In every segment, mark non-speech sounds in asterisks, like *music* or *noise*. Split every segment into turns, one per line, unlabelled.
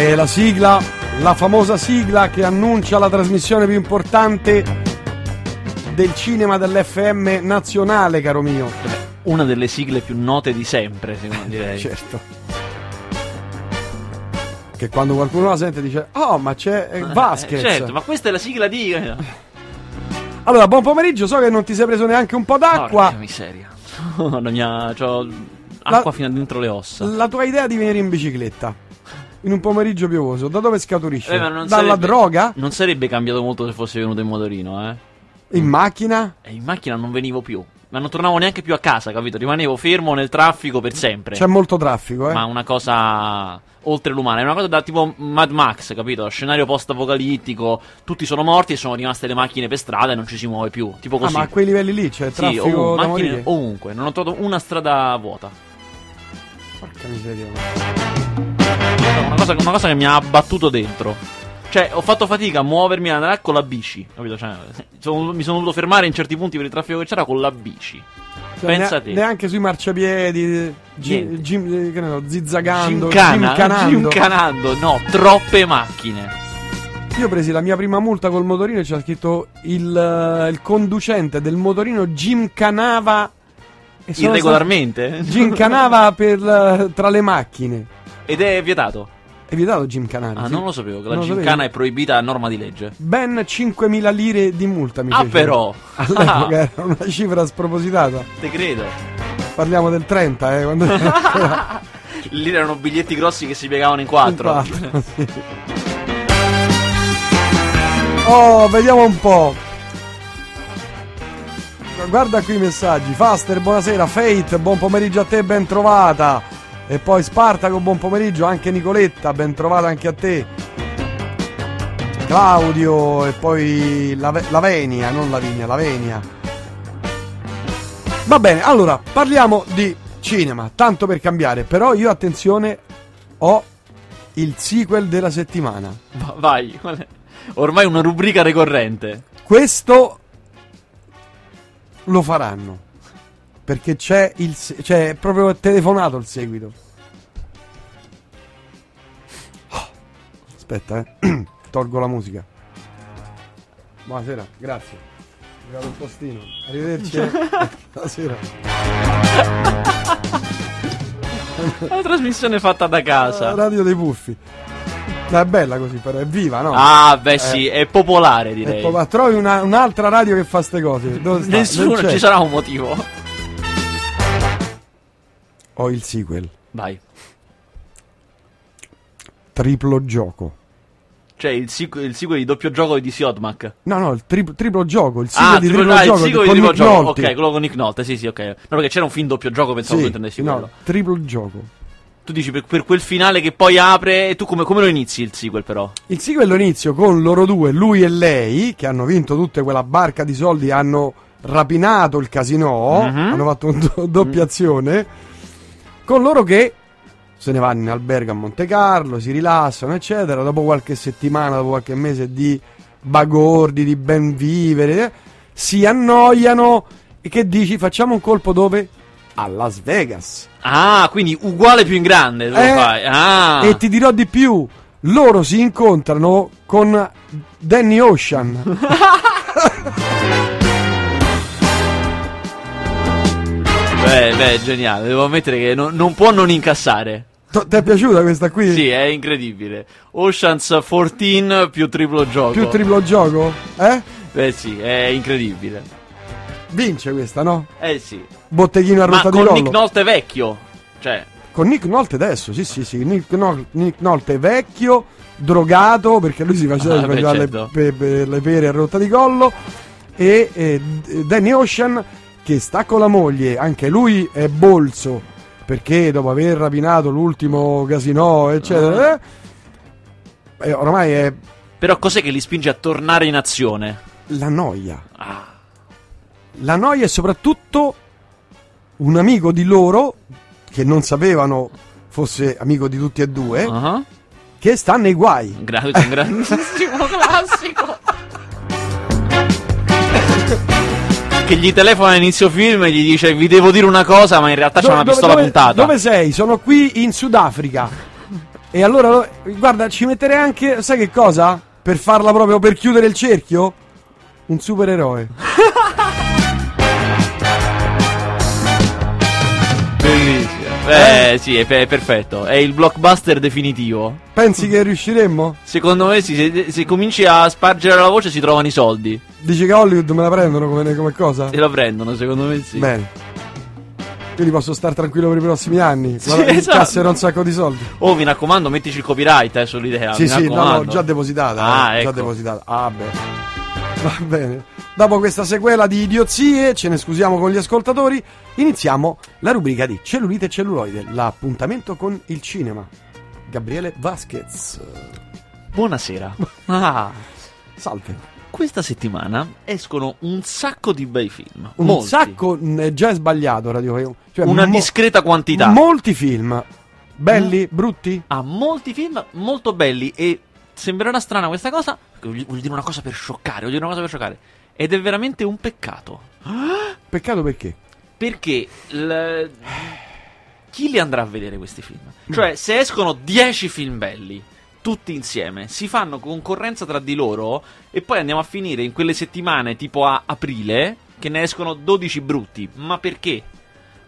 è la sigla, la famosa sigla che annuncia la trasmissione più importante del cinema dell'FM nazionale, caro mio.
Una delle sigle più note di sempre, secondo *laughs* direi.
Certo. Che quando qualcuno la sente dice, oh ma c'è eh, Vasquez.
Eh, certo, ma questa è la sigla di...
Allora, buon pomeriggio, so che non ti sei preso neanche un po' d'acqua.
Porca miseria. *laughs* La mia... C'ho acqua
La-
fino dentro le ossa.
La tua idea di venire in bicicletta in un pomeriggio piovoso, da dove scaturisce?
Eh,
Dalla
sarebbe-
droga?
Non sarebbe cambiato molto se fosse venuto in motorino, eh.
In macchina?
E in macchina non venivo più. Ma non tornavo neanche più a casa, capito? Rimanevo fermo nel traffico per sempre.
C'è molto traffico, eh?
Ma una cosa oltre l'umana, è una cosa da tipo Mad Max, capito? Scenario post-apocalittico, tutti sono morti e sono rimaste le macchine per strada e non ci si muove più. Tipo
Ah,
così.
ma a quei livelli lì c'è
sì,
traffico
ovun-
da
macchine ovunque, non ho trovato una strada vuota.
Porca miseria.
Una cosa, una cosa che mi ha abbattuto dentro. Cioè, ho fatto fatica a muovermi andare con la bici, capito? Cioè, sono- mi sono dovuto fermare in certi punti per il traffico che c'era con la bici.
Cioè,
Pensa
nea-
te.
Neanche sui marciapiedi, gi-
Niente.
gim- eh, che ne so, zizzagando,
Gincana,
gimcanando,
no, troppe macchine.
Io ho presi la mia prima multa col motorino e c'era scritto il, eh, il conducente del motorino gimcanava e sono
Irregolarmente. *laughs*
Gimcanava per, eh, tra le macchine.
Ed è vietato.
È vietato gimcanare.
Ah,
sì.
non lo sapevo, che la
Non
gincana
sapevi?
è proibita a norma di legge.
Ben 5.000 lire di multa mi
Ah,
fecero.
però. *laughs*
All'epoca era una cifra spropositata.
Te credo.
Parliamo del 30, eh, quando *laughs*
Lì erano biglietti grossi che si piegavano in quattro.
Quattro, *laughs* sì. Oh, vediamo un po'. Guarda qui i messaggi. Faster, buonasera. Fate, buon pomeriggio a te, ben trovata. E poi Spartaco, buon pomeriggio. Anche Nicoletta, ben trovata anche a te. Claudio e poi Lave- Lavenia, non Lavinia, Lavenia. Va bene, allora parliamo di cinema, tanto per cambiare. Però io, attenzione, ho il sequel della settimana.
Va- Vai. Ormai una rubrica ricorrente.
Questo lo faranno. Perché c'è il se- c'è proprio telefonato il seguito. Oh, Aspetta, eh. *clears throat* Tolgo la musica. Buonasera, grazie. Arrivato il postino. Arrivederci. eh. *laughs* Buonasera.
La trasmissione fatta da casa. *laughs*
Radio dei puffi. Ma è bella così, però è viva, no?
Ah, beh, sì, è popolare,
Eh,
direi.
ma trovi una- un'altra radio che fa ste cose.
Nessuno, ci sarà un motivo.
Ho il sequel.
Vai.
Triplo gioco.
Cioè, il, sequ- il sequel di doppio gioco di DC.
No, no, il tri- triplo gioco. Il sequel
Ah,
di
triplo-
triplo
ah, il
gioco
sequel
con
di triplo gioco.
Nolte.
Ok, quello con Nick Nolte, sì, sì, ok. No, perché c'era un film doppio gioco, pensavo
Sì,
tu intendessi
no,
quello.
triplo gioco.
Tu dici per, per quel finale che poi apre, e tu come, come lo inizi il sequel però?
Il sequel lo inizio con loro due, lui e lei, che hanno vinto tutta quella barca di soldi, hanno rapinato il casino,
Mhm.
hanno fatto una do- doppia azione, con loro che se ne vanno in albergo a Monte Carlo, si rilassano, eccetera. Dopo qualche settimana, dopo qualche mese di bagordi, di ben vivere, eh, si annoiano e che dici facciamo un colpo dove? A Las Vegas.
Ah, quindi uguale più in grande
Eh,
fai. Ah.
E ti dirò di più, loro si incontrano con Danny Ocean. *laughs* *laughs*
Beh, beh, geniale. Devo ammettere che non, non può non incassare.
Ti è piaciuta questa qui?
Sì, è incredibile. Oceans 14 più triplo gioco.
Più triplo gioco? Eh?
Beh, sì, è incredibile.
Vince questa, no?
Eh sì.
Botteghino a
Ma
rotta di
con
collo.
Nick Nolte vecchio. Cioè,
Con Nick Nolte adesso, sì, sì, sì. Nick, Nol- Nick Nolte vecchio, drogato, perché lui si faceva,
Ah, beh, certo.
le, pe- le pere a rotta di collo. E, e Danny Ocean che sta con la moglie, anche lui è bolso perché dopo aver rapinato l'ultimo casino, eccetera,
Ah.
eh, e oramai è
però cos'è che li spinge a tornare in azione?
la noia.
Ah.
La noia è soprattutto un amico di loro, che non sapevano fosse amico di tutti e due,
Ah.
che sta nei guai.
Un gra- un grandissimo *laughs* classico. Che gli telefona a inizio film e gli dice vi devo dire una cosa, ma in realtà c'è una
Dove-
pistola
dove-
puntata.
Dove sei? Sono qui in Sudafrica. E allora, lo- guarda, ci metterei anche, sai che cosa? Per farla proprio, per chiudere il cerchio? Un supereroe. *laughs*
Bellissimo. Eh, sì, è, è perfetto. È il blockbuster definitivo.
Pensi che riusciremmo?
Secondo me, sì, se, se cominci a spargere la voce, si trovano i soldi.
Dici che Hollywood me la prendono come, come cosa?
Se la prendono, secondo me sì.
Bene. Quindi posso stare tranquillo per i prossimi anni.
Sì, esatto.
incasserò un sacco di soldi.
Oh, mi raccomando, mettici il copyright eh, sull'idea.
sì, sì, no, no, già depositata.
Ah,
eh, Già
ecco.
depositata. Ah, beh. Va bene. Dopo questa sequela di idiozie, ce ne scusiamo con gli ascoltatori. Iniziamo la rubrica di cellulite e celluloide, l'appuntamento con il cinema. Gabriele Vasquez.
Buonasera. *laughs* Ah,
Salve.
questa settimana escono un sacco di bei film.
Un
Molti.
sacco, mh, è già sbagliato Radio cioè,
Una
mo-
discreta quantità.
Molti film. Belli, brutti?
ha molti film molto belli e sembrerà strana questa cosa. Voglio voglio dire una cosa per scioccare, voglio dire una cosa per scioccare. Ed è veramente un peccato.
Peccato perché?
Perché il- chi li andrà a vedere questi film? Cioè, se escono 10 film belli, tutti insieme, si fanno concorrenza tra di loro e poi andiamo a finire in quelle settimane tipo a aprile che ne escono 12 brutti. Ma perché?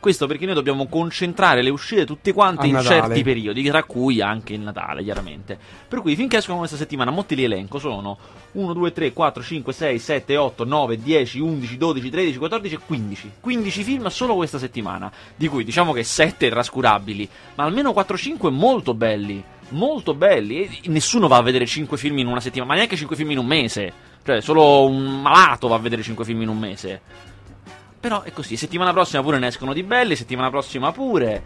Questo perché noi dobbiamo concentrare le uscite tutte quante
A
in
Natale.
certi periodi, tra cui anche il Natale, chiaramente. Per cui finché escono questa settimana, molti li elenco, sono 1, 2, 3, 4, 5, 6, 7, 8, 9, 10, 11, 12, 13, 14 e 15. 15 film solo questa settimana, di cui diciamo che 7 trascurabili, ma almeno 4-5 molto belli. Molto belli. E nessuno va a vedere 5 film in una settimana, ma neanche 5 film in un mese. Cioè, solo un malato va a vedere 5 film in un mese. Però è così, settimana prossima pure ne escono di belli, settimana prossima pure.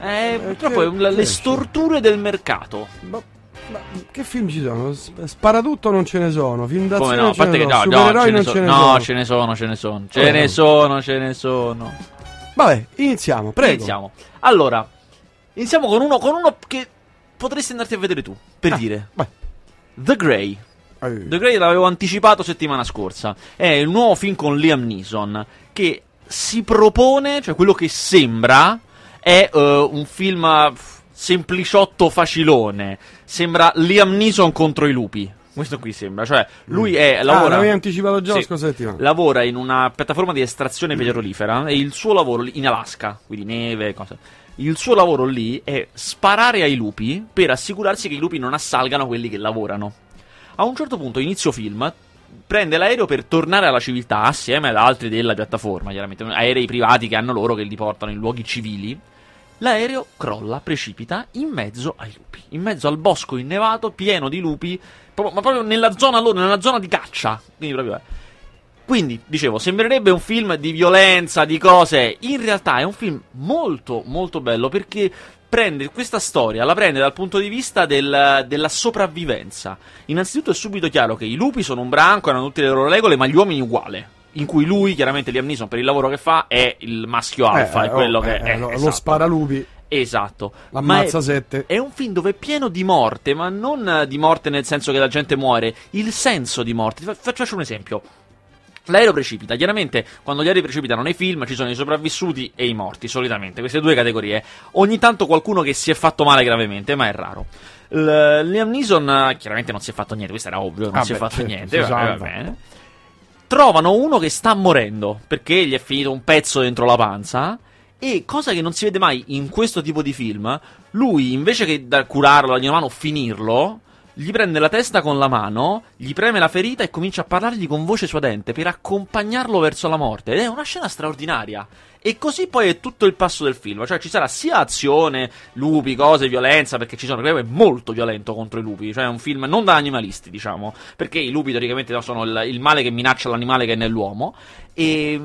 Eh, purtroppo
che-
è le storture del mercato.
Ma, ma che film ci sono? Sparatutto non ce ne sono. Film d'azione
Come no? A parte che no, no, ce ne, so-
ce ne
no,
sono.
ce ne sono, ce ne sono. Ce
Come
ne
no?
sono, ce ne sono.
Vabbè, iniziamo, prego.
Iniziamo. Allora, iniziamo con uno, con uno che potresti andarti a vedere tu. Per
Ah,
dire,
Vai.
The Grey.
Eh,
The Grey l'avevo anticipato settimana scorsa. È il nuovo film con Liam Neeson che si propone, cioè quello che sembra è eh, un film sempliciotto facilone. Sembra Liam Neeson contro i lupi. Questo qui sembra, cioè lui è
Ah,
lavora
anticipato già la
Sì. lavora in una piattaforma di estrazione petrolifera e il suo lavoro lì- in Alaska, quindi neve, cose. Il suo lavoro lì è sparare ai lupi per assicurarsi che i lupi non assalgano quelli che lavorano. A un certo punto, inizio film, prende l'aereo per tornare alla civiltà assieme ad altri della piattaforma, chiaramente aerei privati che hanno loro che li portano in luoghi civili. L'aereo crolla, precipita in mezzo ai lupi, in mezzo al bosco innevato pieno di lupi, proprio- ma proprio nella zona loro, nella zona di caccia. Quindi proprio. Quindi, dicevo, sembrerebbe un film di violenza, di cose. In realtà è un film molto, molto bello perché prende questa storia, la prende dal punto di vista del- della sopravvivenza. Innanzitutto è subito chiaro che i lupi sono un branco, hanno tutte le loro regole, ma gli uomini uguale. In cui lui, chiaramente Liam Neeson, per il lavoro che fa, è il maschio alfa,
Eh,
è quello
oh,
che
eh,
è.
lo, lo
esatto.
sparalupi,
Esatto. Ma
l'ammazza
è-
sette.
è un film dove è pieno di morte, ma non eh, di morte nel senso che la gente muore, il senso di morte. Ti fa- Faccio faccio un esempio. L'aereo precipita, chiaramente quando gli aerei precipitano nei film ci sono i sopravvissuti e i morti, solitamente, queste due categorie. Ogni tanto qualcuno che si è fatto male gravemente, ma è raro. L- Liam Neeson eh, chiaramente non si è fatto niente, questo era ovvio, non
Ah
si è
beh,
fatto
certo,
niente, va,
salva.
bene. Trovano uno che sta morendo perché gli è finito un pezzo dentro la panza. E cosa che non si vede mai in questo tipo di film, lui invece che da curarlo, dargli una mano, finirlo, gli prende la testa con la mano, gli preme la ferita e comincia a parlargli con voce suadente per accompagnarlo verso la morte. Ed è una scena straordinaria. E così poi è tutto il passo del film. Cioè ci sarà sia azione, lupi, cose, violenza, perché ci sono, perché è molto violento contro i lupi. Cioè è un film non da animalisti, diciamo. Perché i lupi teoricamente no, sono il, il male che minaccia l'animale che è nell'uomo. E,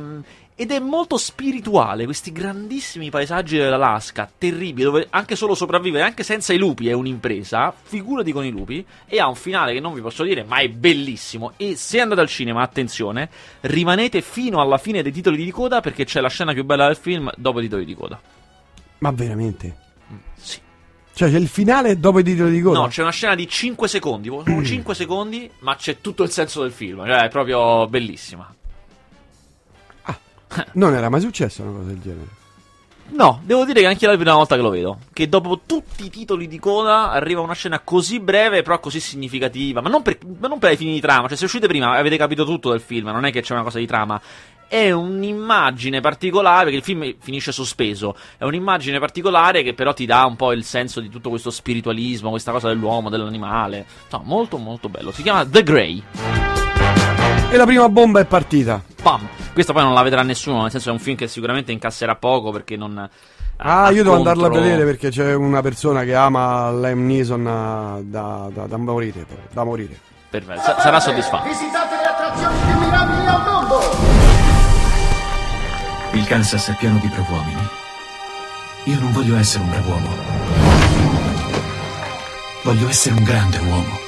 ed è molto spirituale, questi grandissimi paesaggi dell'Alaska, terribili, dove anche solo sopravvivere, anche senza i lupi, è un'impresa. Figurati con i lupi. E ha un finale che non vi posso dire, ma è bellissimo. E se andate al cinema, attenzione, rimanete fino alla fine dei titoli di coda perché c'è la scena più bella del film dopo i titoli di coda.
Ma veramente?
Sì.
Cioè c'è il finale dopo i titoli di coda?
No, c'è una scena di 5 secondi, *clears throat* sono 5 secondi, ma c'è tutto il senso del film, cioè è proprio bellissima. *laughs*
Non era mai successa una cosa del genere.
No, devo dire che anche la prima volta che lo vedo. Che dopo tutti i titoli di coda arriva una scena così breve, però così significativa. Ma non per, ma non per i fini di trama. Cioè, se uscite prima avete capito tutto del film, non è che c'è una cosa di trama. È un'immagine particolare, perché il film finisce sospeso. È un'immagine particolare che però ti dà un po' il senso di tutto questo spiritualismo, questa cosa dell'uomo, dell'animale. Insomma, molto molto bello. Si chiama The Grey.
E la prima bomba è partita.
Pam! Questa poi non la vedrà nessuno, nel senso è un film che sicuramente incasserà poco perché non...
Ah, io devo
contro-
andarla a vedere perché c'è una persona che ama Liam Neeson eh, da, da- da morire. Da morire.
Perfetto, sa- sarà soddisfatto.
Visitate le attrazioni più mirabili al mondo!
Il Kansas è pieno di brav'uomini. Io non voglio essere un brav'uomo. Voglio essere un grande uomo.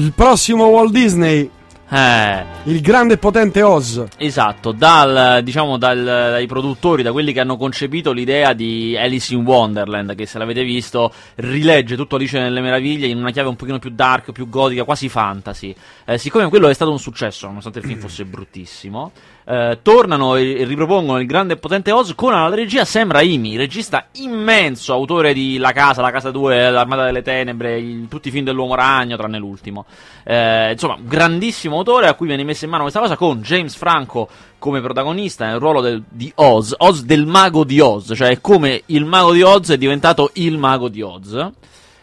Il
prossimo Walt Disney,
Eh,
il grande e potente Oz.
esatto, dal, diciamo dal- dai produttori, da quelli che hanno concepito l'idea di Alice in Wonderland, che se l'avete visto rilegge tutto Alice nelle Meraviglie in una chiave un pochino più dark, più gotica, quasi fantasy. Eh, siccome quello è stato un successo, nonostante il film *clears throat* fosse bruttissimo, eh, tornano e, ripropongono il grande e potente Oz con alla regia Sam Raimi, regista immenso, autore di La Casa, La Casa 2, L'Armata delle Tenebre, il- tutti i film dell'Uomo Ragno, tranne l'ultimo. Eh, insomma, grandissimo autore a cui viene messa in mano questa cosa con James Franco come protagonista nel ruolo del- di Oz, Oz del mago di Oz, cioè come il mago di Oz è diventato il mago di Oz.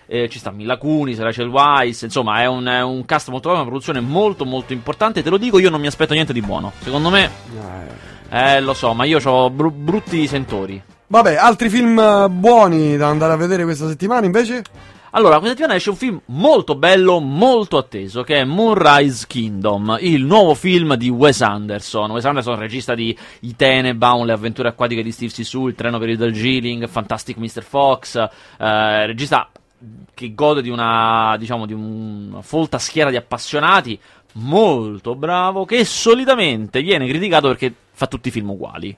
Eh, ci sta Mila Kunis, Rachel Weisz, insomma è un, è un cast molto bravo, una produzione molto molto importante, te lo dico, io non mi aspetto niente di buono. Secondo me, eh lo so, ma io ho brutti sentori.
Vabbè, altri film eh, buoni da andare a vedere questa settimana invece?
Allora, questa settimana esce un film molto bello, molto atteso, che è Moonrise Kingdom, il nuovo film di Wes Anderson. Wes Anderson, regista di I Tenenbaum, Le avventure acquatiche di Steve Sisu, Il treno per il Darjeeling, Fantastic Mr. Fox, eh, regista che gode di una, diciamo, di una folta schiera di appassionati, molto bravo, che solitamente viene criticato perché fa tutti i film uguali.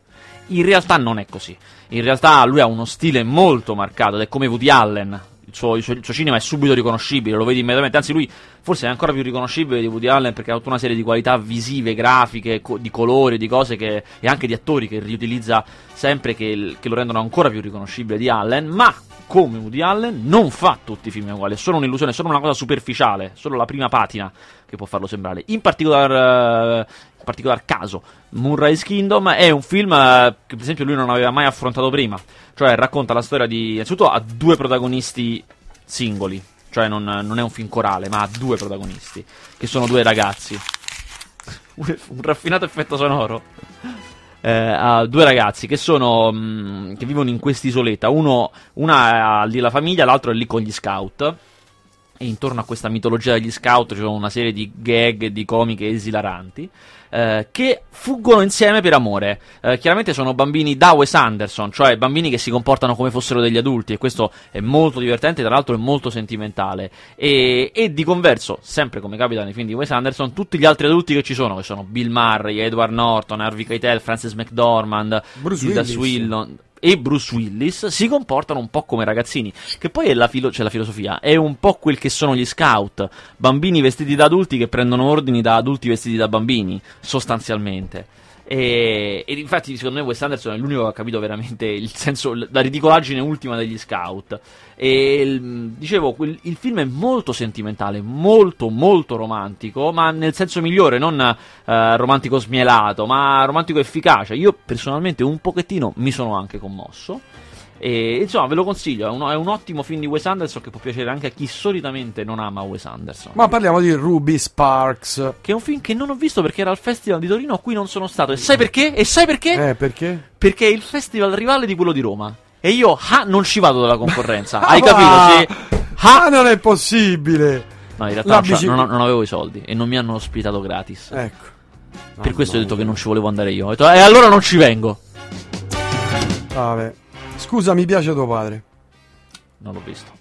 In realtà non è così. In realtà lui ha uno stile molto marcato ed è come Woody Allen. Il suo, il suo- il suo cinema è subito riconoscibile, lo vedi immediatamente. Anzi, lui forse è ancora più riconoscibile di Woody Allen perché ha tutta una serie di qualità visive, grafiche, co- di colori, di cose che, e anche di attori che riutilizza sempre che, che lo rendono ancora più riconoscibile di Allen. Ma come Woody Allen non fa tutti i film uguali, è solo un'illusione, è solo una cosa superficiale, solo la prima patina che può farlo sembrare. In particolar, eh, particolar caso, Moonrise Kingdom è un film eh, che per esempio lui non aveva mai affrontato prima, cioè racconta la storia di, innanzitutto ha due protagonisti singoli, cioè non, non è un film corale, ma ha due protagonisti, che sono due ragazzi. *laughs* un, raffinato effetto sonoro. Eh, ha due ragazzi che sono mh, che vivono in quest'isoletta. Uno, una ha lì la famiglia, l'altro è lì con gli scout. E intorno a questa mitologia degli scout c'è una serie di gag di comiche esilaranti. eh, che fuggono insieme per amore. Eh, chiaramente sono bambini da Wes Anderson, cioè bambini che si comportano come fossero degli adulti, e questo è molto divertente, tra l'altro è molto sentimentale. E, e di converso, sempre come capita nei film di Wes Anderson, tutti gli altri adulti che ci sono, che sono Bill Murray, Edward Norton, Harvey Keitel, Frances McDormand,
Bruce
Tilda
Willis.
E Bruce Willis si comportano un po' come ragazzini, che poi è la, filo- cioè la filosofia, è un po' quel che sono gli scout, bambini vestiti da adulti che prendono ordini da adulti vestiti da bambini, sostanzialmente. E, e infatti, secondo me, Wes Anderson è l'unico che ha capito veramente il senso, la ridicolaggine ultima degli scout. E il- dicevo, quel- il film è molto sentimentale, molto, molto romantico, ma nel senso migliore, non eh, romantico smielato, ma romantico efficace. Io personalmente un pochettino mi sono anche commosso. E insomma, ve lo consiglio. È un, è un ottimo film di Wes Anderson che può piacere anche a chi solitamente non ama Wes Anderson.
Ma parliamo di Ruby Sparks.
Che è un film che non ho visto perché era al Festival di Torino a cui non sono stato. E sai perché? E sai perché?
Eh, perché?
Perché è il festival rivale di quello di Roma. E io, ah, non ci vado dalla concorrenza. *laughs* Hai
Ah,
capito? Sì.
Ah, non è possibile.
No, in realtà non, non non avevo i soldi e non mi hanno ospitato gratis.
Ecco.
per questo ho detto che non ci volevo andare io. Ho detto, e allora non ci vengo.
Vabbè. Scusa, mi piace tuo padre.
Non l'ho visto.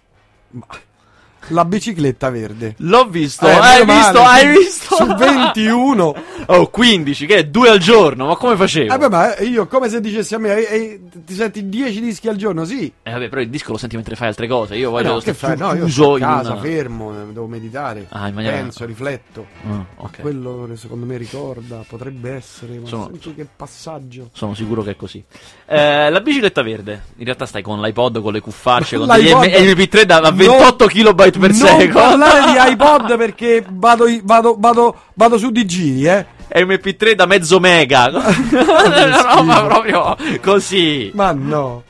La bicicletta verde.
L'ho visto,
Eh,
hai visto,
male,
hai visto.
Su 21. *laughs*
Oh, 15, che è due al giorno, ma come facevo?
Vabbè, ma io come se dicessi a me, "Ehi, ehi, ti senti 10 dischi al giorno? Sì.
Eh, vabbè, però il disco lo senti mentre fai altre cose. Io voglio
Eh no,
stare
che fai? No, io sto a casa,
una-
fermo, eh, devo meditare.
Ah, maniera-
Penso, rifletto.
Ah,
A
ok.
quello che secondo me ricorda, potrebbe essere, ma
Sono-
che passaggio.
Sono sicuro che è così. Eh, la bicicletta verde. In realtà stai con l'iPod, con le cuffacce, con
L'iPod- *laughs*
degli M- MP3 da, da 28 kb per
non
secondo.
parlare di *laughs* iPod perché vado, vado, vado, vado su di giri, eh.
MP3 da mezzo mega. *laughs* Una roba proprio così.
Ma no.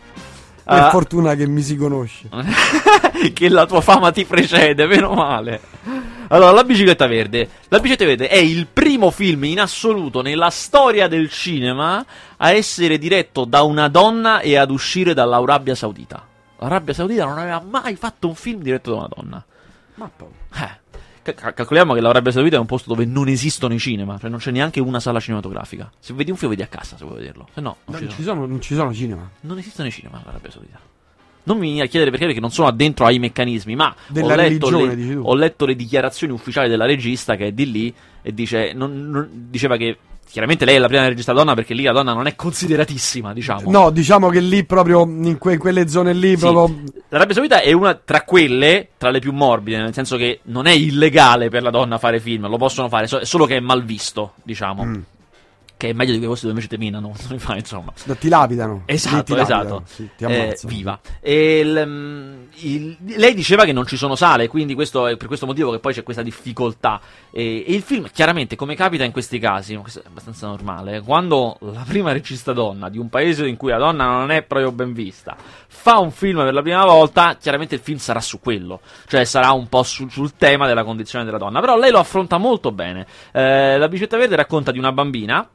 Per fortuna che mi si conosce. *laughs*
che la tua fama ti precede, meno male. Allora, la bicicletta verde. La bicicletta verde è il primo film in assoluto nella storia del cinema a essere diretto da una donna e ad uscire dall'Arabia Saudita. L'Arabia Saudita non aveva mai fatto un film diretto da una donna.
Ma.
Eh. ca- Calcoliamo che l'Arabia Saudita è un posto dove non esistono i cinema, cioè non c'è neanche una sala cinematografica. Se vedi un film, vedi a casa se vuoi vederlo. Se no, non sono.
ci sono, non ci sono cinema.
Non esistono i cinema all'Arabia Saudita. Non mi vieni a chiedere perché, perché non sono addentro ai meccanismi, ma ho, letto le, ho letto le dichiarazioni ufficiali della regista che è di lì e dice, non- non- diceva che chiaramente lei è la prima regista donna perché lì la donna non è consideratissima, diciamo.
No, diciamo che lì proprio in, que- quelle zone lì
Sì.
proprio
L'Arabia Saudita è una tra quelle, tra le più morbide, nel senso che non è illegale per la donna fare film, lo possono fare, so- solo che è mal visto, diciamo.
Mm.
Che è meglio di quei posti dove invece te minano, insomma.
ti lapidano.
Esatto,
ti lapidano,
esatto.
sì, ti
Eh, viva. E il, mm, il- lei diceva che non ci sono sale, quindi questo è per questo motivo che poi c'è questa difficoltà. E, e il film, chiaramente, come capita in questi casi, questo è abbastanza normale, eh, quando la prima regista donna di un paese in cui la donna non è proprio ben vista fa un film per la prima volta, chiaramente il film sarà su quello, cioè sarà un po' su- sul tema della condizione della donna. Però lei lo affronta molto bene. Eh, la bicicletta verde racconta di una bambina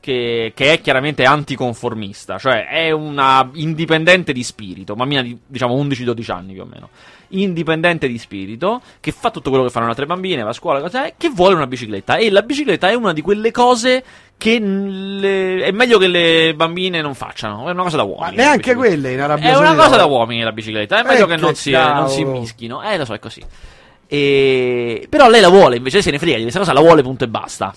che, che è chiaramente anticonformista, cioè è una indipendente di spirito, bambina di diciamo 11-12 anni più o meno, indipendente di spirito, che fa tutto quello che fanno le altre bambine, va a scuola, cos'è, che vuole una bicicletta e la bicicletta è una di quelle cose che le- è meglio che le bambine non facciano, è una cosa da
Ma
uomini.
neanche
la bicicletta.
quelle in Arabia
È una cosa da uomini la bicicletta, è meglio
Eh,
che,
che
non, si, non si mischino, eh lo so, è così. E... Però lei la vuole, invece se ne frega di questa cosa, la vuole punto e basta.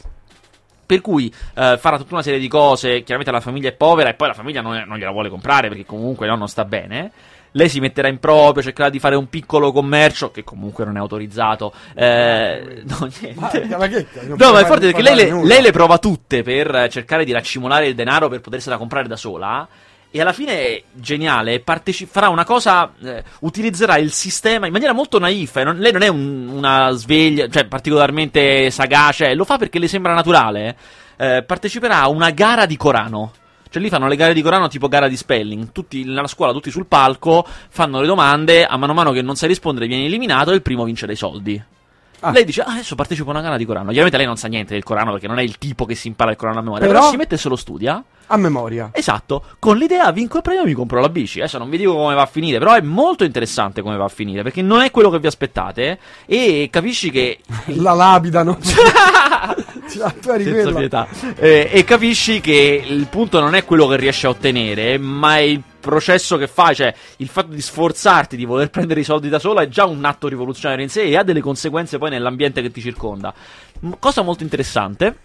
Per cui eh, farà tutta una serie di cose. Chiaramente la famiglia è povera e poi la famiglia non, non gliela vuole comprare perché comunque no, non sta bene. Lei si metterà in proprio, cercherà di fare un piccolo commercio che comunque non è autorizzato. Eh, no, niente.
Ma, che,
No, ma è forte perché lei le, lei le prova tutte per eh, cercare di raccimolare il denaro per potersela comprare da sola. E alla fine è geniale, parteci- farà una cosa, eh, utilizzerà il sistema in maniera molto naif. eh, non- lei non è un- una sveglia, cioè particolarmente sagace, lo fa perché le sembra naturale. eh, parteciperà a una gara di Corano. Cioè lì fanno le gare di Corano tipo gara di spelling. Tutti nella scuola, tutti sul palco, fanno le domande, a mano a mano che non sai rispondere viene eliminato e il primo vince dei soldi.
Ah.
Lei dice, ah, adesso partecipo a una gara di Corano. Chiaramente lei non sa niente del Corano perché non è il tipo che si impara il Corano a memoria. Però,
Però-
si mette e se lo studia.
A memoria.
Esatto, con l'idea vinco il premio e mi compro la bici. Adesso non vi dico come va a finire, però è molto interessante come va a finire, perché non è quello che vi aspettate e capisci che *laughs*
La *laughs* *laughs* eri
senza pietà. Eh, e capisci che il punto non è quello che riesci a ottenere, ma è il processo che fai, cioè il fatto di sforzarti di voler *laughs* prendere i soldi da sola è già un atto rivoluzionario in sé e ha delle conseguenze poi nell'ambiente che ti circonda. Cosa molto interessante.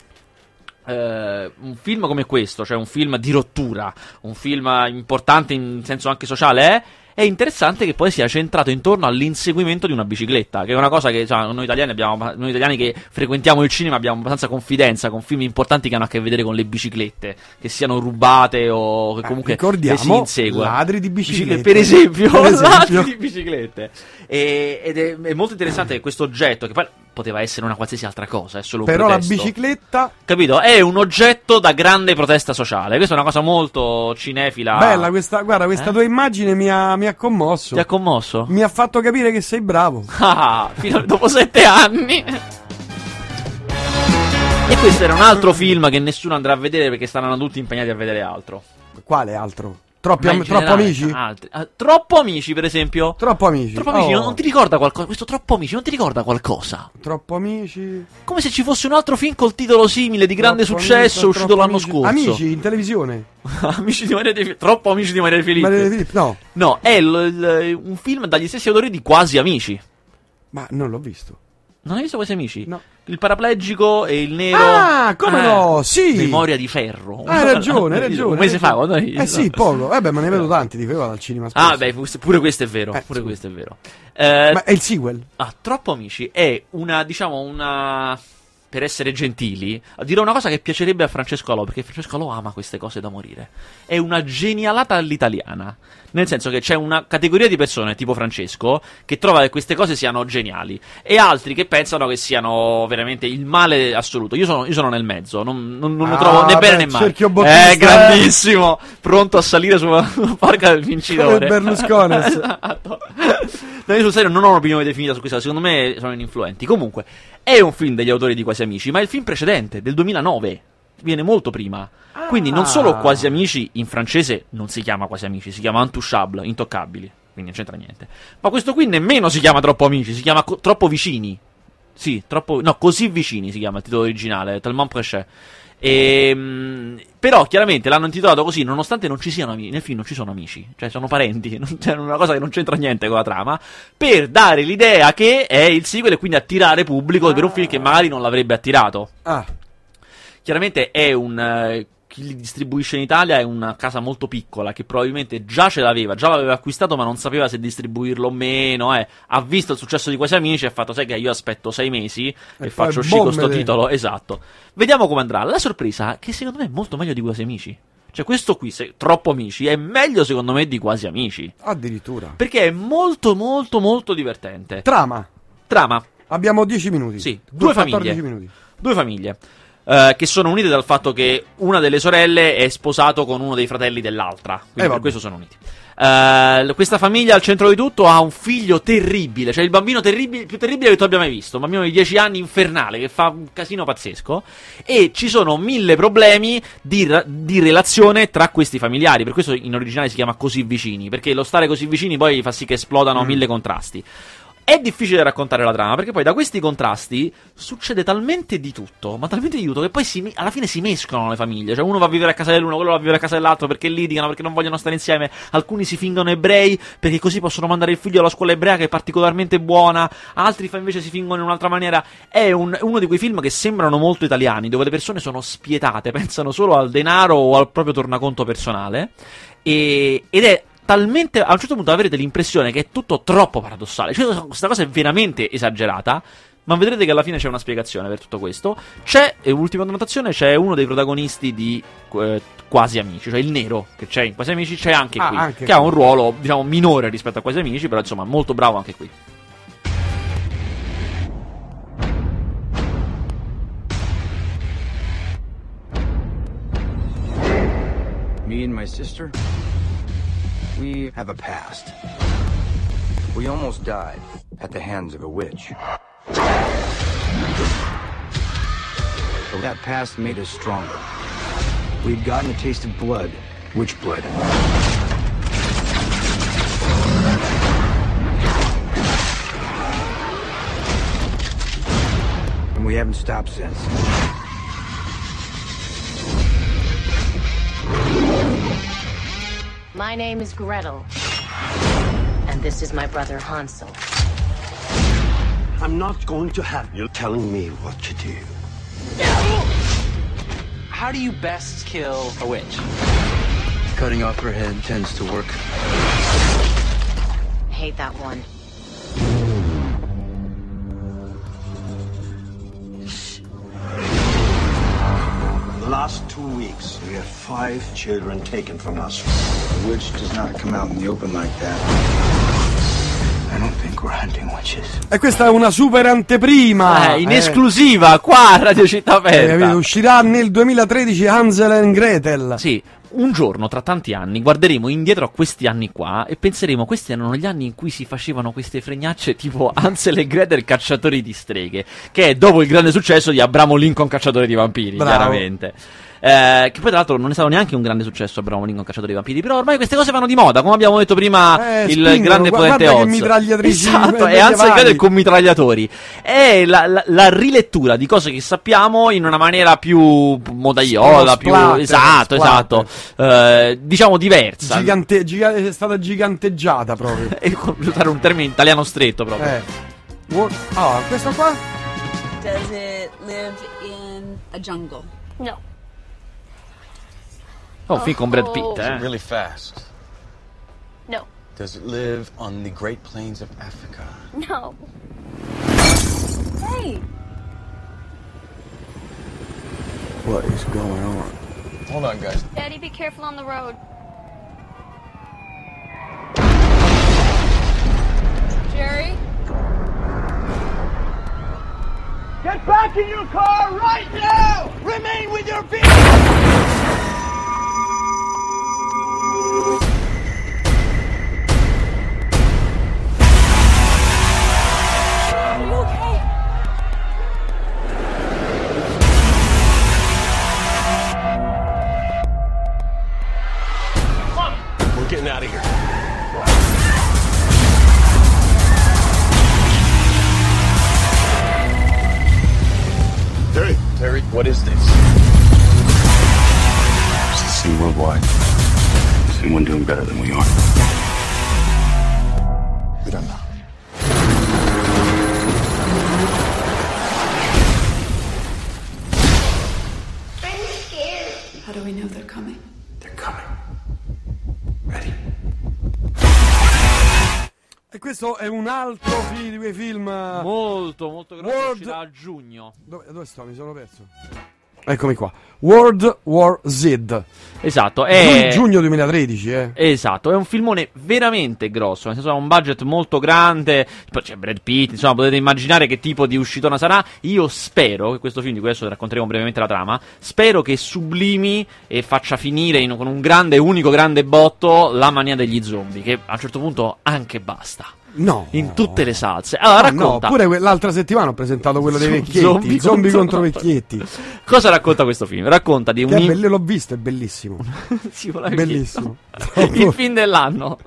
eh, un film come questo, cioè un film di rottura, un film importante in senso anche sociale, è, è interessante che poi sia centrato intorno all'inseguimento di una bicicletta, che è una cosa che cioè, noi, italiani abbiamo, noi italiani che frequentiamo il cinema abbiamo abbastanza confidenza con film importanti che hanno a che vedere con le biciclette, che siano rubate o che
Eh,
comunque si
ricordiamo,
insegua.
ladri di biciclette.
Per esempio,
Per *laughs* esempio.
ladri di biciclette. E- ed è, è molto interessante che questo oggetto, che poi poteva essere una qualsiasi altra cosa, è solo un
Però la
pretesto.
bicicletta,
Capito? È un oggetto da grande protesta sociale. Questa è una cosa molto cinefila.
bella questa, guarda, questa
Eh?
tua immagine mi ha, mi ha commosso.
Ti ha commosso?
Mi ha fatto capire che sei bravo. *laughs*
Ah, fino a- dopo sette anni. E questo era un altro film che nessuno andrà a vedere perché saranno tutti impegnati a vedere altro.
Quale altro? Troppi am-
in
troppo
generale,
amici?
altri. Ah, troppo amici, per esempio.
Troppo amici.
Troppo amici,
Oh,
non, non ti ricorda qualcosa? Questo troppo amici, non ti ricorda qualcosa?
Troppo amici.
Come se ci fosse un altro film col titolo simile di grande
Troppo
successo
amici,
uscito l'anno
amici.
scorso.
Amici in televisione. *laughs*
amici di Maria De Filippi. Troppo amici di Maria De Filippi.
Maria De Filippi, no,
No, è l- l- un film dagli stessi autori di Quasi Amici.
ma non l'ho visto.
Non hai visto Quasi Amici?
No.
Il paraplegico e il nero.
Ah, come no? Sì.
Memoria di ferro.
Ah, hai ragione, hai *laughs* ragione.
Un mese fa, quando hai
Eh sì, poco. Eh beh, ma ne vedo tanti, io vado al cinema spesso.
Ah, beh, pure questo è vero.
Eh,
pure
sì.
questo è vero. Eh,
Ma è il sequel?
Ah, Troppo Amici è una, diciamo, una. Per essere gentili, dirò una cosa che piacerebbe a Francesco Alò, perché Francesco Alò ama queste cose da morire. È una genialata all'italiana. Nel senso che c'è una categoria di persone, tipo Francesco, che trova che queste cose siano geniali, e altri che pensano che siano veramente il male assoluto. Io sono, io sono nel mezzo, non, non- non lo
Ah,
trovo né bene né male. È
eh.
grandissimo, pronto a salire sulla *laughs* barca del vincitore.
Come Berlusconi. *laughs*
esatto. No, io sul serio non ho un'opinione definita su questa, secondo me sono ininfluenti. Comunque, è un film degli autori di Quasi Amici, ma è il film precedente, del 2009. Viene molto prima. Quindi non solo Quasi Amici in francese non si chiama Quasi Amici, si chiama Intouchable, intoccabili. Quindi non c'entra niente. Ma questo qui nemmeno si chiama Troppo Amici, si chiama co- Troppo Vicini. Sì, troppo. No, così vicini si chiama il titolo originale, Tellement Prêché. Ehm, però chiaramente l'hanno intitolato così, nonostante non ci siano amici. Nel film non ci sono amici, cioè sono parenti, *laughs* non, cioè, una cosa che non c'entra niente con la trama. Per dare l'idea che è il sequel e quindi attirare pubblico per un film che magari non l'avrebbe attirato.
Ah,
Chiaramente è un. Chi li distribuisce in Italia è una casa molto piccola che probabilmente già ce l'aveva, già l'aveva acquistato, ma non sapeva se distribuirlo o meno. eh. Ha visto il successo di quasi amici e ha fatto: Sai che io aspetto sei mesi e,
poi
faccio uscire questo titolo. Esatto. Vediamo come andrà. La sorpresa è che secondo me è molto meglio di quasi amici. Cioè, questo qui, se, troppo amici, è meglio secondo me di quasi amici.
addirittura.
Perché è molto, molto, molto divertente.
Trama.
Trama.
Abbiamo 10 minuti.
Sì, due
14
famiglie.
minuti.
Due famiglie. Eh, che sono unite dal fatto che una delle sorelle è sposato con uno dei fratelli dell'altra. Quindi
Eh,
per questo sono uniti. Eh, questa famiglia al centro di tutto ha un figlio terribile, cioè il bambino terribile, più terribile che tu abbia mai visto, un bambino di 10 anni infernale che fa un casino pazzesco e ci sono mille problemi di, ra- di relazione tra questi familiari, per questo in originale si chiama così vicini, perché lo stare così vicini poi fa sì che esplodano mille contrasti. È difficile raccontare la trama perché poi da questi contrasti succede talmente di tutto, ma talmente di tutto che poi si alla fine si mescolano le famiglie. Cioè, uno va a vivere a casa dell'uno, quello va a vivere a casa dell'altro perché litigano, perché non vogliono stare insieme. Alcuni si fingono ebrei perché così possono mandare il figlio alla scuola ebrea che è particolarmente buona. Altri invece si fingono in un'altra maniera. È un- uno di quei film che sembrano molto italiani, dove le persone sono spietate, *laughs* pensano solo al denaro o al proprio tornaconto personale. E- ed è talmente a un certo punto avrete l'impressione che è tutto troppo paradossale. Cioè, questa cosa è veramente esagerata. Ma vedrete che alla fine c'è una spiegazione per tutto questo. C'è, e ultima notazione, c'è uno dei protagonisti di eh, Quasi Amici, cioè il nero che c'è in Quasi Amici, c'è anche
Ah,
qui.
anche
che ha
qui.
un ruolo, diciamo, minore rispetto a Quasi Amici, però insomma, molto bravo anche qui.
Me and my sister, we have a past. We almost died at the hands of a witch. But that past made us stronger. We'd gotten a taste of blood, witch blood. And we haven't stopped since.
My name is Gretel. And this is my brother Hansel.
I'm not going to have you telling me what to do. how do you best kill a witch?
Cutting off her head tends to work.
Hate that one.
Last two weeks, we have five children taken from us. The witch does not come out in the open like that. I don't think.
E questa è una super anteprima.
Eh, in
eh.
esclusiva, qua a Radio Città
Eh,
Aperta.
capito? uscirà nel 2013 Hansel and Gretel.
Sì, un giorno tra tanti anni guarderemo indietro a questi anni qua e penseremo questi erano gli anni in cui si facevano queste fregnacce tipo *laughs* Hansel e Gretel cacciatori di streghe, che è dopo il grande successo di Abramo Lincoln cacciatore di vampiri,
Bravo.
chiaramente. Eh, che poi tra l'altro non è stato neanche un grande successo Abramo Lincoln cacciatore di vampiri, però ormai queste cose vanno di moda, come abbiamo detto prima
Eh,
il
spingono,
grande
guarda
potente
che
Oz.
mitragliatrici
Esatto, e
medievali.
Gretel con mitragliatori. È la, la- la rilettura di cose che sappiamo in una maniera più modaiola, più
Splatter,
esatto,
splatter.
esatto. Eh, diciamo diversa.
Gigante- giga- è stata giganteggiata proprio. *laughs*
E per usare un termine italiano stretto proprio.
Eh. Ah, questo qua?
Does it live in a jungle?
No.
Oh, un film con Brad Pitt.
Really fast.
No.
Does it live on the Great Plains of Africa?
No.
Hey!
What is going on?
Hold on, guys.
Daddy, be careful on the road.
Jerry?
Get back in your car right now! Remain with your vehicle!
Un altro fi- di quei film.
Molto, molto grosso.
World-
Uscirà a giugno.
Dove, dove sto? Mi sono perso. Eccomi qua. World War Z.
Esatto,
Giugno,
è.
giugno 2013, eh.
Esatto, è un filmone veramente grosso, nel senso ha un budget molto grande, poi c'è Brad Pitt, insomma potete immaginare che tipo di uscitona sarà. Io spero che questo film, di cui adesso racconteremo brevemente la trama, spero che sublimi e faccia finire in- con un grande, unico grande botto la mania degli zombie, che a un certo punto anche basta.
No.
In tutte le salse. Allora
Ah, no,
racconta.
pure que- l'altra settimana ho presentato quello dei vecchietti.
zombie
Zombie,
contro-
contro vecchietti.
Cosa racconta questo film? Racconta di un...
Che
in-
l'ho visto, è bellissimo. *laughs*
Sì,
Bellissimo. *laughs*
Il film dell'anno.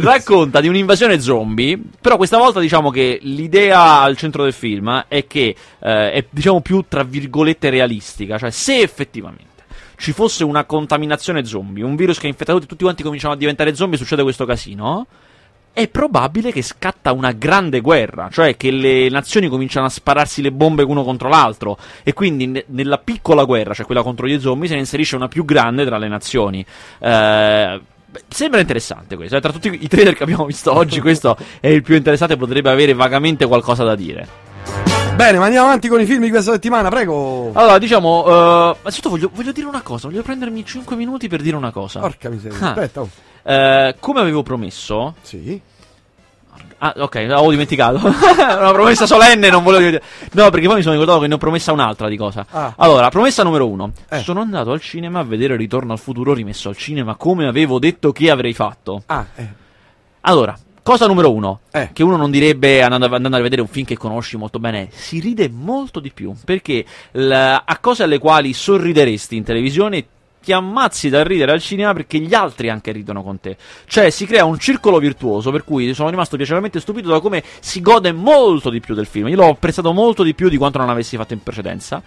Racconta di un'invasione zombie, però questa volta diciamo che l'idea al centro del film è che eh, è diciamo più tra virgolette realistica, cioè se effettivamente ci fosse una contaminazione zombie, un virus che infetta tutti, tutti quanti cominciano a diventare zombie, succede questo casino. È probabile che scatta una grande guerra, cioè che le nazioni cominciano a spararsi le bombe uno contro l'altro e quindi ne- nella piccola guerra, cioè quella contro gli zombie, se ne inserisce una più grande tra le nazioni. Eh, sembra interessante questo, eh, tra tutti i trailer che abbiamo visto oggi questo è il più interessante, potrebbe avere vagamente qualcosa da dire.
Bene, ma andiamo avanti con i film di questa settimana, prego.
Allora, diciamo, eh, innanzitutto voglio, voglio dire una cosa, voglio prendermi 5 minuti per dire una cosa.
Porca miseria.
Ah.
Aspetta, oh.
Eh, come avevo promesso,
Sì.
Ah, ok, avevo dimenticato. *laughs* una promessa solenne, non volevo dire. No, perché poi mi sono ricordato che ne ho promessa un'altra di cosa.
Ah.
Allora, promessa numero uno.
Eh.
Sono andato al cinema a vedere Ritorno al futuro rimesso al cinema come avevo detto che avrei fatto.
Ah, eh.
Allora, cosa numero uno.
Eh.
Che uno non direbbe andando, andando a vedere un film che conosci molto bene. Si ride molto di più. Perché la- a cose alle quali sorrideresti in televisione ti ammazzi da ridere al cinema perché gli altri anche ridono con te. Cioè si crea un circolo virtuoso per cui sono rimasto piacevolmente stupito da come si gode molto di più del film. Io l'ho apprezzato molto di più di quanto non avessi fatto in precedenza.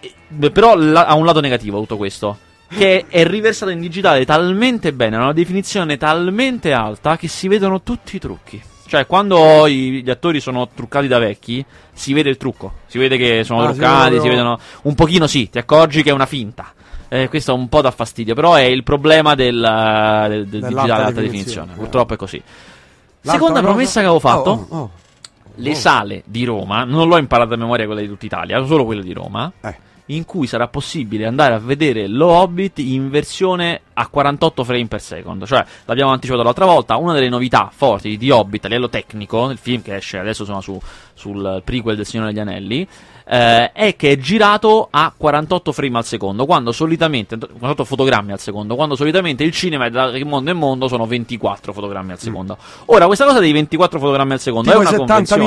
E- però la- ha un lato negativo tutto questo. Che è riversato in digitale talmente bene, ha una definizione talmente alta che si vedono tutti i trucchi. Cioè, quando i- gli attori sono truccati da vecchi, si vede il trucco. Si vede che sono
Ah,
truccati,
proprio-
si vedono. Un pochino sì, ti accorgi che è una finta. Eh, questo un po' dà fastidio, però è il problema del, del- del digitale alta
definizione,
definizione.
eh.
Purtroppo è così.
L'altra
Seconda promessa che avevo fatto.
Oh, oh, oh.
Le sale di Roma, non l'ho imparata a memoria quella di tutta Italia, solo quella di Roma,
Eh.
In cui sarà possibile andare a vedere lo Hobbit in versione a 48 frame per second. Cioè, l'abbiamo anticipato l'altra volta, una delle novità forti di Hobbit a livello tecnico, nel film che esce adesso sono su, sul prequel del Signore degli Anelli, eh, è che è girato a 48 frame al secondo, quando solitamente 48 fotogrammi al secondo, quando solitamente il cinema è da mondo in mondo sono 24 fotogrammi al secondo. Ora, questa cosa dei 24 fotogrammi al secondo
Tipo
è una
70
convenzione.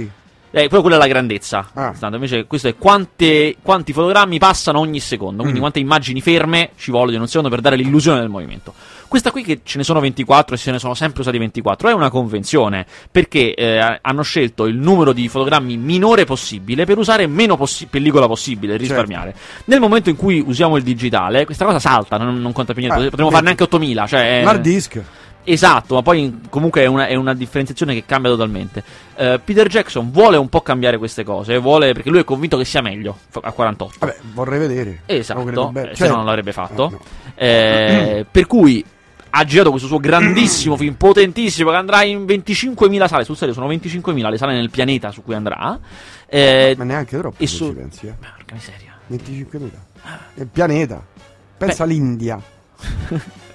mm.
Eh, però quella è la grandezza.
Ah.
Invece questo è quante, quanti fotogrammi passano ogni secondo, quindi
Mm.
quante immagini ferme ci vogliono in un secondo per dare l'illusione del movimento. Questa qui che ce ne sono 24 e se ne sono sempre usati 24 è una convenzione perché eh, hanno scelto il numero di fotogrammi minore possibile per usare meno possi- pellicola possibile
Certo.
risparmiare. Nel momento in cui usiamo il digitale, questa cosa salta, non, non conta più niente.
Eh,
Potremmo farne anche 8000. Cioè,
L'hard disk.
Esatto, ma poi comunque è una, è una differenziazione che cambia totalmente. Eh, Peter Jackson vuole un po' cambiare queste cose, vuole, perché lui è convinto che sia meglio a 48.
Vabbè, vorrei vedere.
Esatto,
Cioè,
se no non l'avrebbe fatto.
eh, no.
Eh, per cui ha girato questo suo grandissimo film, potentissimo, che andrà in 25.000 sale. Sul serio, sono 25.000 le sale nel pianeta su cui andrà. Eh,
Ma neanche troppo,
su-
ci pensi, eh.
Porca miseria.
25.000. È il pianeta. Pensa all'India. *laughs*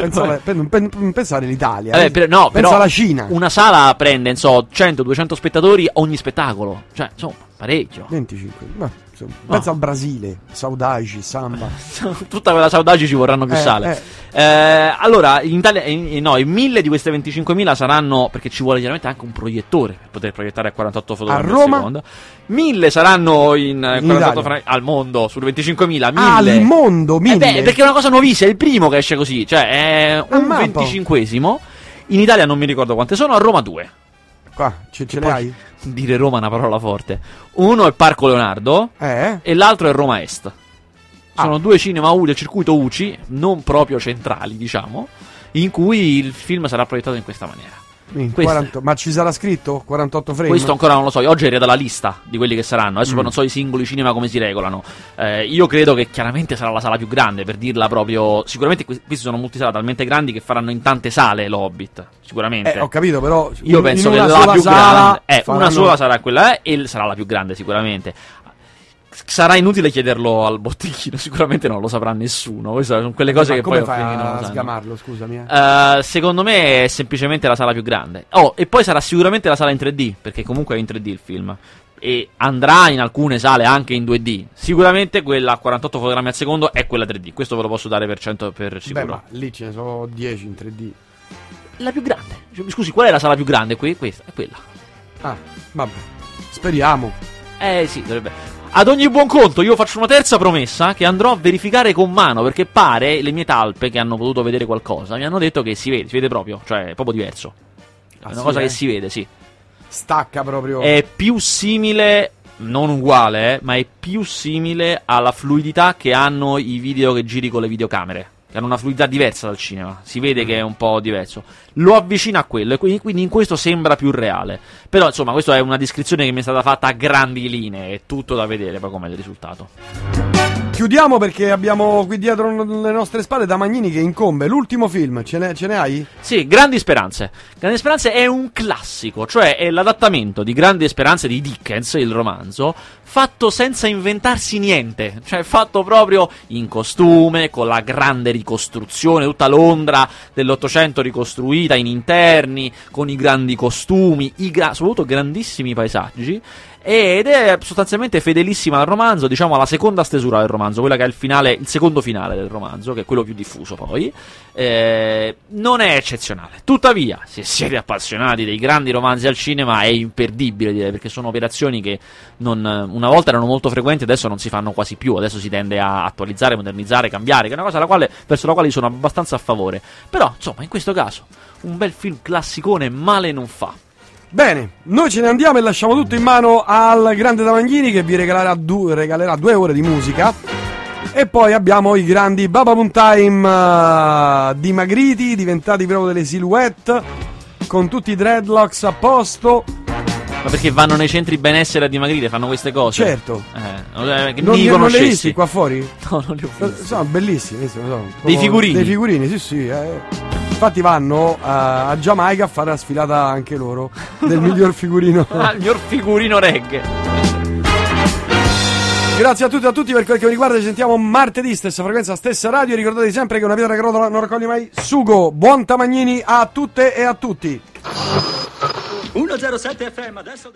pensa, alla- pen- pen- pensare all'Italia.
Vabbè, per- no, però
alla Cina.
Una sala prende, non so, 100-200 spettatori ogni spettacolo. Cioè, insomma, parecchio.
25. Ma, insomma. Pensa al Brasile. Saudagi, Samba. *laughs*
Tutta quella saudagi ci vorranno più
Eh,
sale.
eh.
Eh, allora, in Italia, eh, no, in mille di queste 25.000 saranno perché ci vuole chiaramente anche un proiettore per poter proiettare a 48 fotogrammi al
Roma?
secondo. Mille saranno in, eh,
In
48
Italia.
fra- al mondo, sulle 25.000.
Ah, al mondo,
Eh
mille.
beh, perché è una cosa nuovissima, è il primo che esce così, cioè è un
mappa.
25esimo. In Italia non mi ricordo quante sono, a Roma 2.
Qua, ce, ce le hai?
Dire Roma è una parola forte. Uno è Parco Leonardo
Eh?
e l'altro è Roma Est. Sono
Ah.
due cinema U del circuito UCI, non proprio centrali, diciamo, in cui il film sarà proiettato in questa maniera.
In
Questo-
40 ma ci sarà scritto 48 frame?
Questo ancora non lo so, io oggi era dalla lista di quelli che saranno, adesso
Mm.
non so i singoli cinema come si regolano. Eh, io credo che chiaramente sarà la sala più grande, per dirla proprio... Sicuramente que- questi sono multisala talmente grandi che faranno in tante sale l'Hobbit, sicuramente.
Eh, ho capito, però.
Io
in-
penso
in
che
una
la più grande, eh, una
faranno-
sola sarà quella eh, e sarà la più grande sicuramente. Sarà inutile chiederlo al botteghino, *laughs* sicuramente non lo saprà nessuno. Queste sono quelle cose
Ma
che
come
poi
fai
non
a
sanno.
sgamarlo, scusami. eh?
Eh, secondo me è semplicemente la sala più grande. Oh, e poi sarà sicuramente la sala in 3D, perché comunque è in 3D il film. E andrà in alcune sale anche in 2D. Sicuramente quella a 48 fotogrammi al secondo è quella 3D. Questo ve lo posso dare per 100 per
Beh,
sicuro.
ma lì ce ne sono 10 in 3D.
La più grande. Cioè, Scusi, qual è la sala più grande qui? Questa, è quella.
Ah, vabbè. Speriamo.
Eh sì, dovrebbe. Ad ogni buon conto, io faccio una terza promessa che andrò a verificare con mano. Perché pare le mie talpe che hanno potuto vedere qualcosa mi hanno detto che si vede, si vede proprio, cioè è proprio diverso. È
Ah,
una
sì,
cosa
eh?
che si vede, sì.
Stacca proprio.
È più simile, non uguale, eh, ma è più simile alla fluidità che hanno i video che giri con le videocamere. Che hanno una fluidità diversa dal cinema. Si vede che è un po' diverso. Lo avvicina a quello, e quindi, quindi in questo sembra più reale. Però, insomma, questa è una descrizione che mi è stata fatta a grandi linee. È tutto da vedere poi com'è il risultato.
Chiudiamo perché abbiamo qui dietro le nostre spalle Damagnini che incombe. L'ultimo film, ce ne, ce ne hai?
Sì, Grandi Speranze. Grandi Speranze è un classico, cioè è l'adattamento di Grandi Speranze di Dickens, il romanzo, fatto senza inventarsi niente, cioè fatto proprio in costume, con la grande ricostruzione, tutta Londra dell'Ottocento ricostruita in interni, con i grandi costumi, i gra- soprattutto grandissimi paesaggi. Ed è sostanzialmente fedelissima al romanzo, diciamo alla seconda stesura del romanzo, quella che è il finale, il secondo finale del romanzo, che è quello più diffuso poi. Eh, non è eccezionale. Tuttavia, se siete appassionati dei grandi romanzi al cinema, è imperdibile direi, perché sono operazioni che non- una volta erano molto frequenti, adesso non si fanno quasi più. Adesso si tende a attualizzare, modernizzare, cambiare, che è una cosa quale, verso la quale sono abbastanza a favore. Però, insomma, in questo caso, un bel film classicone male non fa.
Bene, noi ce ne andiamo e lasciamo tutto in mano al grande Damagnini che vi regalerà, du- regalerà due ore di musica. E poi abbiamo i grandi Baba Moon Time eh, dimagriti, diventati proprio delle silhouette, con tutti i dreadlocks a posto.
Ma perché vanno nei centri benessere a dimagrire, fanno queste cose?
Certo.
Eh,
Non, li- non hai visti qua fuori? *laughs*
No, non li ho visti.
Sono bellissimi, sì, sono
Dei figurini?
Dei figurini, sì, sì. eh. Infatti vanno a, a Giamaica a fare la sfilata anche loro del miglior *laughs* figurino.
Ah, il miglior figurino reggae.
Grazie a tutti e a tutti per quel che mi riguarda. Ci sentiamo martedì, stessa frequenza, stessa radio. Ricordatevi sempre che una pietra che rotola non raccoglie mai sugo. Buon Tamagnini a tutte e a tutti.
107 FM adesso